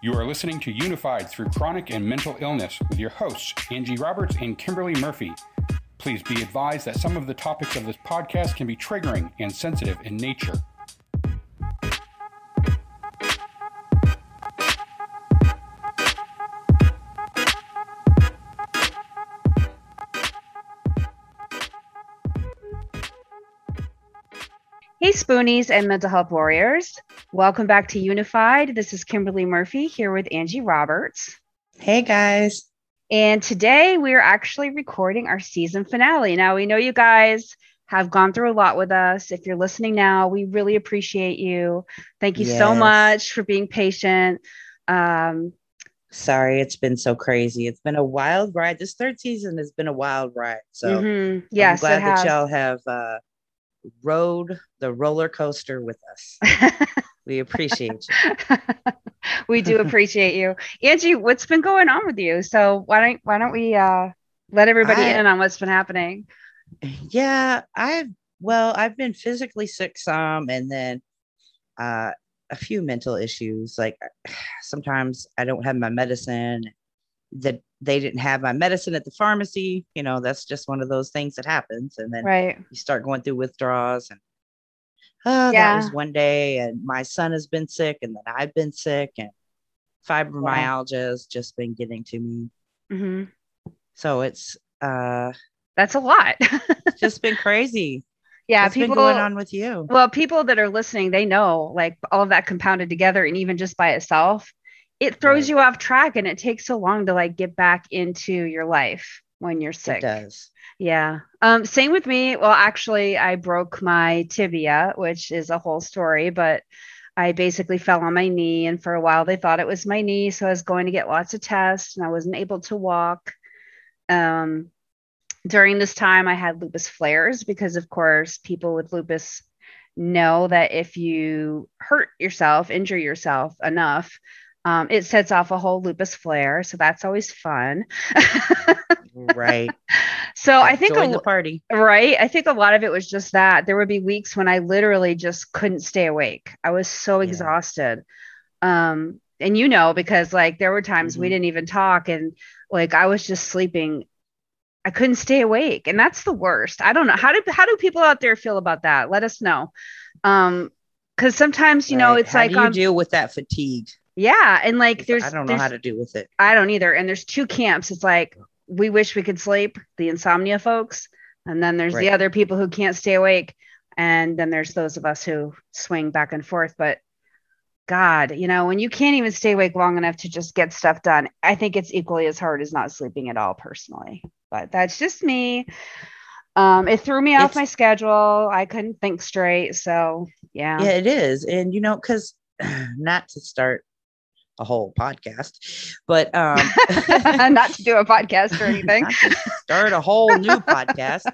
You are listening to Unified Through Chronic and Mental Illness with your hosts, Angie Roberts and Kimberly Murphy. Please be advised that some of the topics of this podcast can be triggering and sensitive in nature. Hey, Spoonies and mental health warriors. Welcome back to Unified. This is Kimberly Murphy here with Angie Roberts. Hey, guys. And today we're actually recording our season finale. Now, we know you guys have gone through a lot with us. If you're listening now, we really appreciate you. Thank you yes. so much for being patient. Um, Sorry, it's been so crazy. It's been a wild ride. This third season has been a wild ride. So, mm-hmm. yes, I'm glad that y'all have uh, rode the roller coaster with us. we appreciate you. we do appreciate you. Angie, what's been going on with you? So why don't why don't we uh let everybody I, in on what's been happening? Yeah, I've well, I've been physically sick some and then uh a few mental issues. Like sometimes I don't have my medicine that they didn't have my medicine at the pharmacy. You know, that's just one of those things that happens. And then right. you start going through withdrawals and oh, yeah. that was one day. And my son has been sick and then I've been sick and fibromyalgia has just been getting to me. Mm-hmm. So it's uh that's a lot. it's just been crazy. Yeah, What's people going on with you. Well, people that are listening, they know like all of that compounded together, and even just by itself, it throws right. you off track and it takes so long to like get back into your life when you're sick. It does. Yeah. Um, same with me. Well, actually, I broke my tibia, which is a whole story, but I basically fell on my knee. And for a while, they thought it was my knee. So I was going to get lots of tests and I wasn't able to walk. Um, during this time, I had lupus flares because, of course, people with lupus know that if you hurt yourself, injure yourself enough, um, it sets off a whole lupus flare, so that's always fun. right. So I think a, the party. Right. I think a lot of it was just that there would be weeks when I literally just couldn't stay awake. I was so yeah. exhausted. Um, and you know, because like there were times mm-hmm. we didn't even talk and like I was just sleeping. I couldn't stay awake. And that's the worst. I don't know. How do how do people out there feel about that? Let us know. Um, because sometimes you right. know it's how like do you deal with that fatigue yeah. And like there's I don't know how to do with it. I don't either. And there's two camps. It's like we wish we could sleep, the insomnia folks. And then there's right. the other people who can't stay awake. And then there's those of us who swing back and forth. But God, you know, when you can't even stay awake long enough to just get stuff done, I think it's equally as hard as not sleeping at all personally. But that's just me. Um, it threw me off my schedule. I couldn't think straight. So yeah. Yeah, it is. And you know, because not to start a whole podcast, but um, not to do a podcast or anything. start a whole new podcast.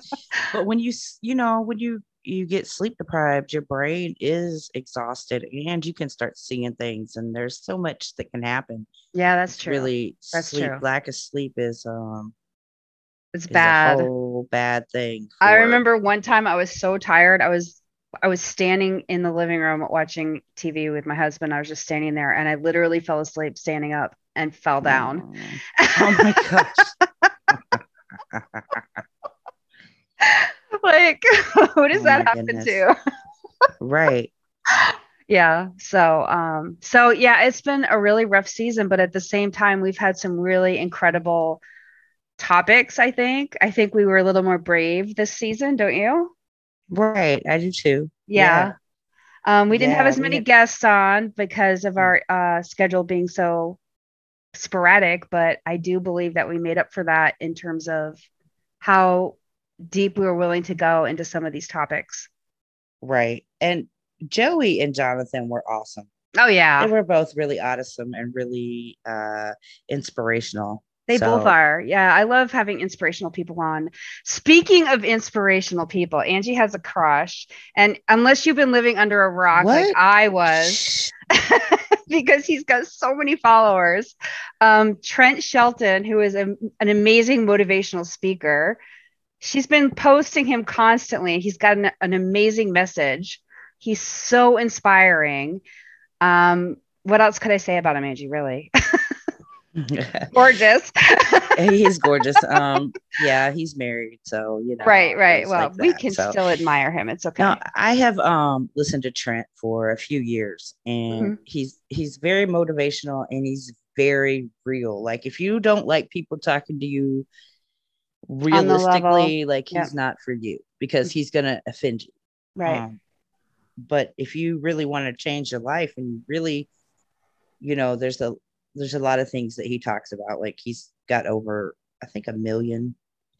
But when you you know when you you get sleep deprived, your brain is exhausted, and you can start seeing things. And there's so much that can happen. Yeah, that's true. Really, that's sleep, true. Lack of sleep is um it's bad. whole bad thing. For... I remember one time I was so tired. I was I was standing in the living room watching TV with my husband. I was just standing there and I literally fell asleep standing up and fell down. Oh, my gosh. like, who does oh that happen goodness. to? right. Yeah. So, um, so yeah, it's been a really rough season, but at the same time, we've had some really incredible topics. I think. I think we were a little more brave this season, don't you? Right. I do too. Yeah. yeah. Um, we didn't yeah, have as many guests on because of our uh, schedule being so sporadic, but I do believe that we made up for that in terms of how deep we were willing to go into some of these topics. Right. And Joey and Jonathan were awesome. Oh yeah. They were both really awesome and really uh inspirational. They so. both are. Yeah, I love having inspirational people on. Speaking of inspirational people, Angie has a crush. And unless you've been living under a rock what? like I was, because he's got so many followers, um, Trent Shelton, who is a, an amazing motivational speaker, she's been posting him constantly. He's got an, an amazing message. He's so inspiring. Um, what else could I say about him, Angie? Really? gorgeous. he's gorgeous. Um, yeah, he's married, so you know. Right, right. Well, like we can so, still admire him. It's okay. Now, I have um listened to Trent for a few years, and mm-hmm. he's he's very motivational and he's very real. Like if you don't like people talking to you realistically, like he's yep. not for you because he's gonna offend you. Right. Um, but if you really want to change your life and you really, you know, there's a there's a lot of things that he talks about. Like he's got over, I think, a million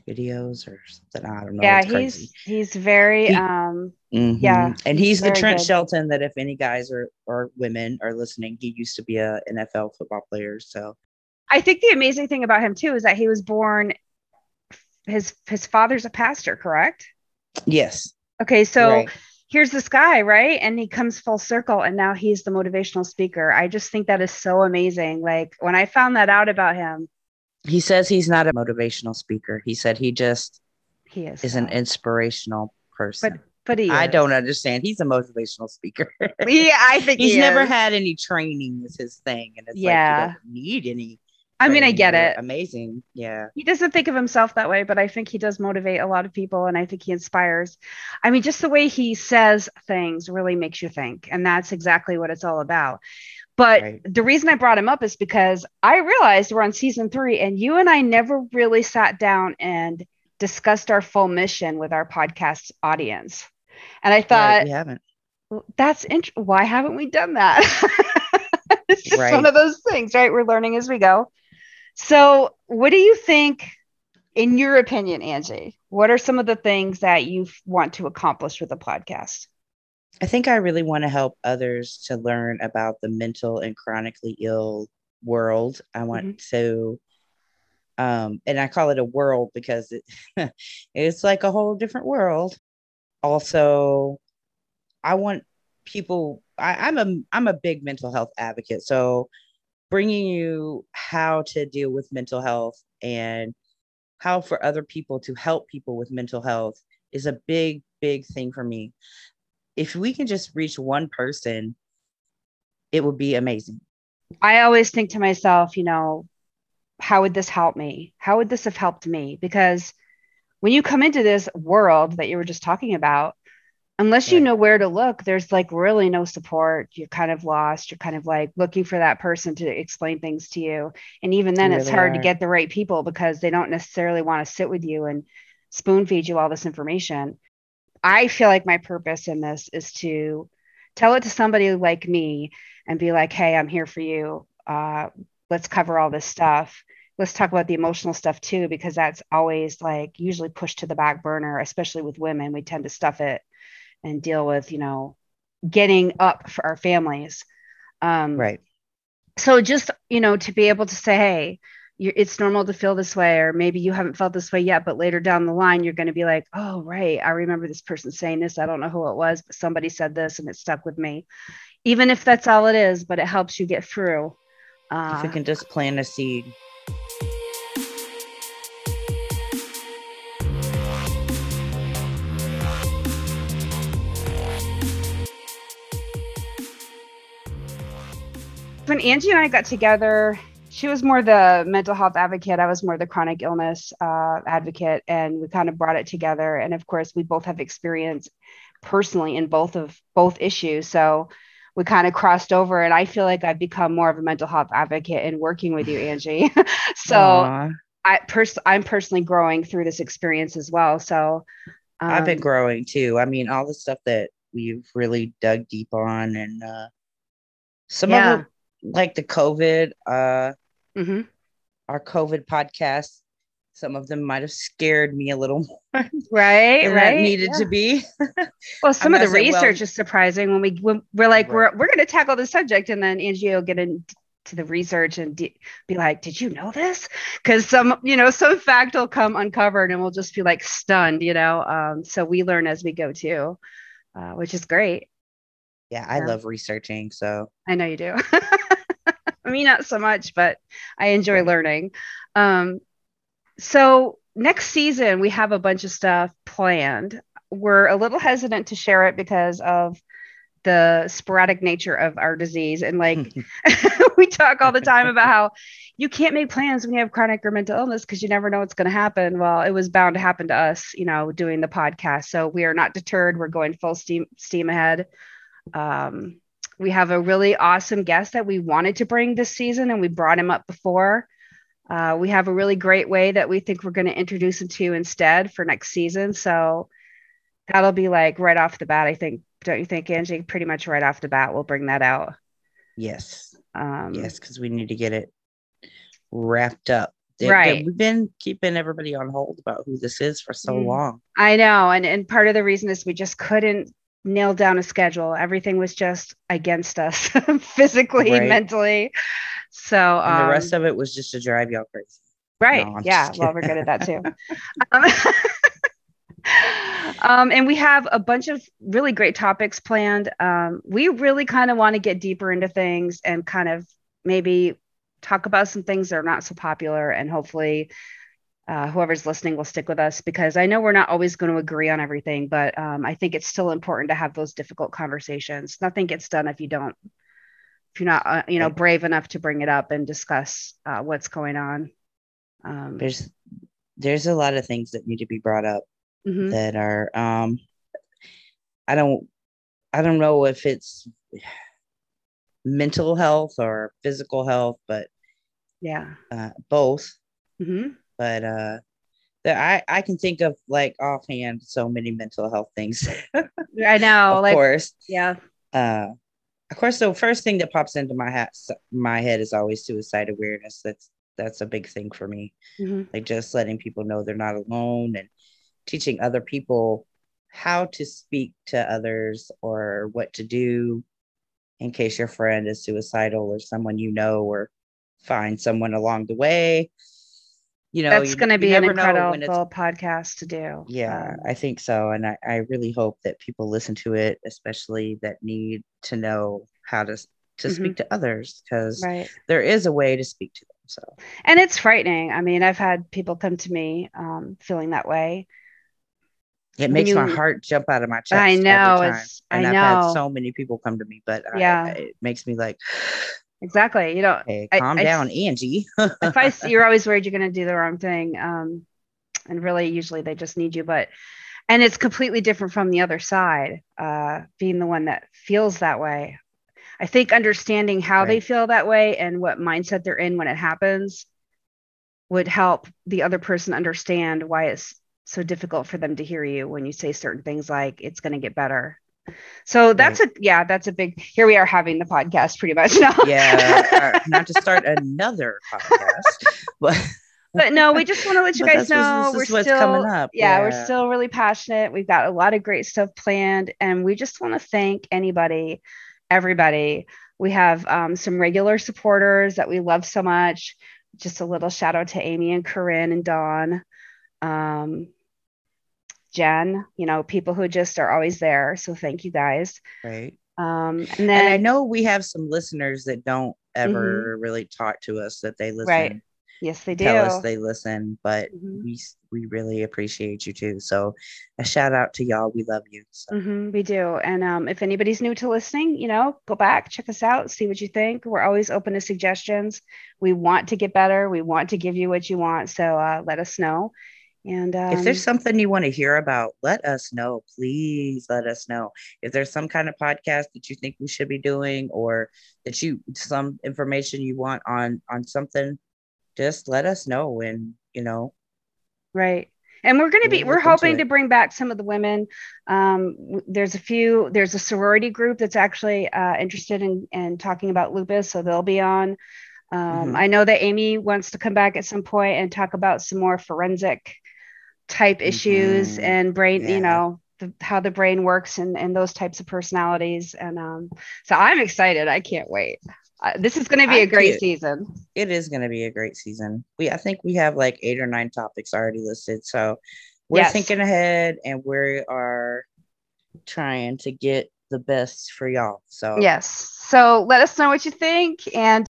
videos or something. I don't know. Yeah, he's he's very he, um mm-hmm. yeah. And he's, he's the Trent good. Shelton that if any guys or or women are listening, he used to be a NFL football player. So I think the amazing thing about him too is that he was born his his father's a pastor, correct? Yes. Okay, so right here's this guy, right? And he comes full circle and now he's the motivational speaker. I just think that is so amazing. Like when I found that out about him, he says he's not a motivational speaker. He said he just he is, is an inspirational person. But but he I is. don't understand. He's a motivational speaker. yeah, I think he's he never had any training is his thing. And it's yeah. like he doesn't need any I mean, I get it. Amazing. Yeah. He doesn't think of himself that way, but I think he does motivate a lot of people and I think he inspires. I mean, just the way he says things really makes you think. And that's exactly what it's all about. But right. the reason I brought him up is because I realized we're on season three and you and I never really sat down and discussed our full mission with our podcast audience. And I thought, right, we haven't. That's int- why haven't we done that? it's just right. one of those things, right? We're learning as we go. So, what do you think, in your opinion, Angie? What are some of the things that you want to accomplish with the podcast? I think I really want to help others to learn about the mental and chronically ill world. I want mm-hmm. to, um, and I call it a world because it, it's like a whole different world. Also, I want people. I, I'm a I'm a big mental health advocate, so bringing you how to deal with mental health and how for other people to help people with mental health is a big big thing for me. If we can just reach one person it would be amazing. I always think to myself you know how would this help me? How would this have helped me? Because when you come into this world that you were just talking about unless you know where to look there's like really no support. You're kind of lost. You're kind of like looking for that person to explain things to you. And even then really it's hard are. to get the right people because they don't necessarily want to sit with you and spoon feed you all this information. I feel like my purpose in this is to tell it to somebody like me and be like hey i'm here for you. Uh, let's cover all this stuff. Let's talk about the emotional stuff too because that's always like usually pushed to the back burner especially with women. We tend to stuff it and deal with you know getting up for our families. Um, right. so just you know to be able to say hey it's normal to feel this way or maybe you haven't felt this way yet but later down the line you're going to be like oh right i remember this person saying this. I don't know who it was but somebody said this and it stuck with me. Even if that's all it is but it helps you get through uh, if you can just plant a seed when Angie and I got together, she was more the mental health advocate. I was more the chronic illness uh, advocate, and we kind of brought it together. And of course, we both have experience personally in both of both issues, so we kind of crossed over. And I feel like I've become more of a mental health advocate in working with you, Angie. so Aww. I pers- I'm personally growing through this experience as well. So um, I've been um, growing too. I mean, all the stuff that we've really dug deep on, and uh, some yeah. of it like the COVID, uh, mm-hmm. our COVID podcast, some of them might have scared me a little more. Right, right. needed yeah. to be. well, some of the research well, is surprising when we when we're like right. we're we're going to tackle the subject, and then Angie will get into the research and be like, "Did you know this?" Because some you know some fact will come uncovered, and we'll just be like stunned, you know. Um, so we learn as we go too, uh, which is great. Yeah, I yeah. love researching. So I know you do. me not so much, but I enjoy learning. Um, so next season we have a bunch of stuff planned. We're a little hesitant to share it because of the sporadic nature of our disease and like we talk all the time about how you can't make plans when you have chronic or mental illness because you never know what's going to happen. Well it was bound to happen to us you know doing the podcast. So we are not deterred. We're going full steam steam ahead. Um, we have a really awesome guest that we wanted to bring this season and we brought him up before uh, we have a really great way that we think we're going to introduce him to instead for next season so that'll be like right off the bat i think don't you think, Angie? Pretty much right off the bat, we'll bring that out. Yes. Um, yes, because we need to get it wrapped up. They, right. We've been keeping everybody on hold about who this is for so mm. long. I know. And, and part of the reason is we just couldn't nail down a schedule. Everything was just against us physically, right. mentally. So and the rest um, of it was just to drive y'all crazy. Right. No, yeah. Well, we're good at that too. um, um, and we have a bunch of really great topics planned. Um, we really kind of want to get deeper into things and kind of maybe talk about some things that are not so popular. And hopefully, uh, whoever's listening will stick with us because I know we're not always going to agree on everything, but um, I think it's still important to have those difficult conversations. Nothing gets done if you don't, if you're not, uh, you know, brave enough to bring it up and discuss uh, what's going on. Um, there's there's a lot of things that need to be brought up mm-hmm. that are um I don't I don't know if it's mental health or physical health, but yeah, uh, both. Mm-hmm. But uh, I I can think of like offhand so many mental health things. I know, of like, course, yeah. Uh, of course, the first thing that pops into my hat my head is always suicide awareness. That's that's a big thing for me. Mm-hmm. Like just letting people know they're not alone and teaching other people how to speak to others or what to do in case your friend is suicidal or someone you know or find someone along the way you know that's going to be an incredible podcast to do yeah um, i think so and I, I really hope that people listen to it especially that need to know how to to mm-hmm. speak to others because right. there is a way to speak to them so and it's frightening i mean i've had people come to me um, feeling that way it makes you, my heart jump out of my chest. I know. It's, and I I've know. had so many people come to me, but yeah, I, it makes me like, exactly. You know, hey, calm I, down, I, Angie. if I see you're always worried you're going to do the wrong thing, um, and really, usually they just need you, but and it's completely different from the other side, uh, being the one that feels that way. I think understanding how right. they feel that way and what mindset they're in when it happens would help the other person understand why it's so difficult for them to hear you when you say certain things like it's going to get better so that's right. a yeah that's a big here we are having the podcast pretty much now. Yeah not to start another podcast but but no we just want to let you guys know we're still coming up yeah, yeah, we're still really passionate. We've got a lot of great stuff planned and we just want to thank anybody everybody. We have um, some regular supporters that we love so much. Just a little shout out to amy and corinne and dawn. Um, Jen, you know, people who just are always there. So thank you guys. Right. Um, and then and I know we have some listeners that don't ever mm-hmm. really talk to us that they listen. Right. Yes, they do. Tell us they listen, but mm-hmm. we we really appreciate you too. So a shout out to y'all. We love you. So. Mm-hmm, we do. And um, if anybody's new to listening, you know, go back, check us out, see what you think. We're always open to suggestions. We want to get better. We want to give you what you want. So uh, let us know. And um, if there's something you want to hear about, let us know. Please let us know. If there's some kind of podcast that you think we should be doing, or that you some information you want on on something, just let us know. And you know, right. And we're going to be, we're hoping to bring back some of the women. Um, there's a few, there's a sorority group that's actually uh, interested in, in talking about lupus. So they'll be on. Um, mm-hmm. I know that Amy wants to come back at some point and talk about some more forensic type issues mm-hmm. and brain, yeah. you know, the, how the brain works and, and those types of personalities. And um, so I'm excited. I can't wait. Uh, this is going to be I a great season. It is going to be a great season. We, I think we have like eight or nine topics already listed. So we're yes. thinking ahead and we are trying to get the best for y'all. So, yes. So let us know what you think. And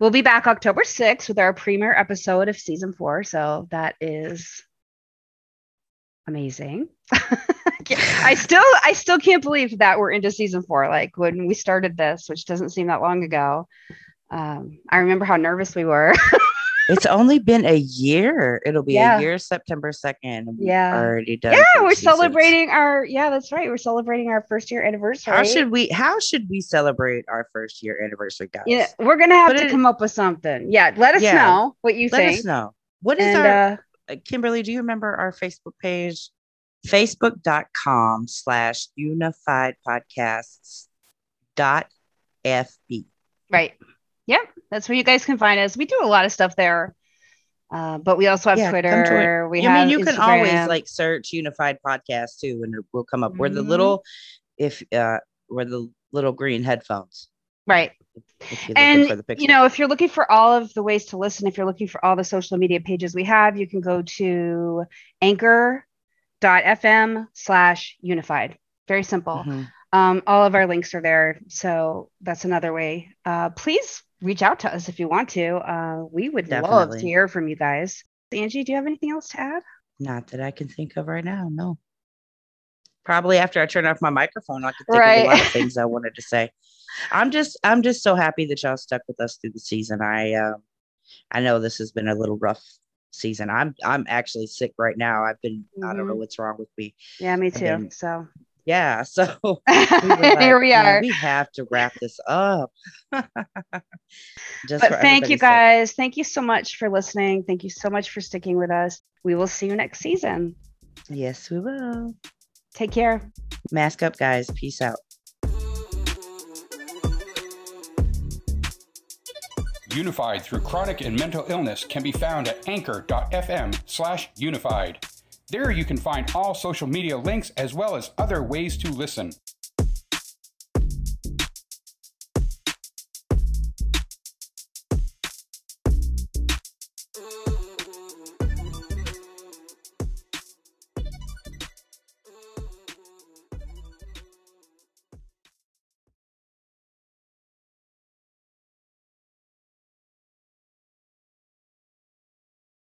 we'll be back October 6th with our premiere episode of season four. So that is amazing. I still I still can't believe that we're into season four. Like when we started this, which doesn't seem that long ago. Um, I remember how nervous we were. it's only been a year. It'll be Yeah. a year September 2nd. Yeah. Already done. yeah, we're seasons. celebrating our yeah, that's right. We're celebrating our first year anniversary. How should we how should we celebrate our first year anniversary, guys? yeah, we're gonna have Put to it- come up with something. Yeah, let us Yeah. know what you Let think. Let us know. What is And our uh, Kimberly, do you remember our Facebook page? Facebook.com slash unified podcasts dot FB. right. Yep, that's where you guys can find us. We do a lot of stuff there. Uh, but we also have Yeah, come to it. Twitter. We I mean, you can always like search unified podcast too, and it will come up. We're the Mhm. little, if uh, we're the little green headphones. right. If you're looking and for the picture. you know if you're looking for all of the ways to listen if you're looking for all the social media pages we have you can go to anchor.fm slash unified very simple Mhm. um, all of our links are there so that's another way uh, please reach out to us if you want to uh, we would love to hear from you guys angie do you have anything else to add Not that I can think of right now. No. Probably after I turn off my microphone, I can think of a lot of things I wanted to say. I'm just, I'm just so happy that y'all stuck with us through the season. I, um, I know this has been a little rough season. I'm, I'm actually sick right now. I've been, I don't know Mhm. what's wrong with me. yeah me too so Yeah. So we like, here we are We have to wrap this up. just but thank you everybody's sake. guys thank you so much for listening thank you so much for sticking with us we will see you next season Yes, we will. take care Mask up, guys. Peace out. Unified through chronic and mental illness can be found at anchor.fm slash unified. There you can find all social media links as well as other ways to listen.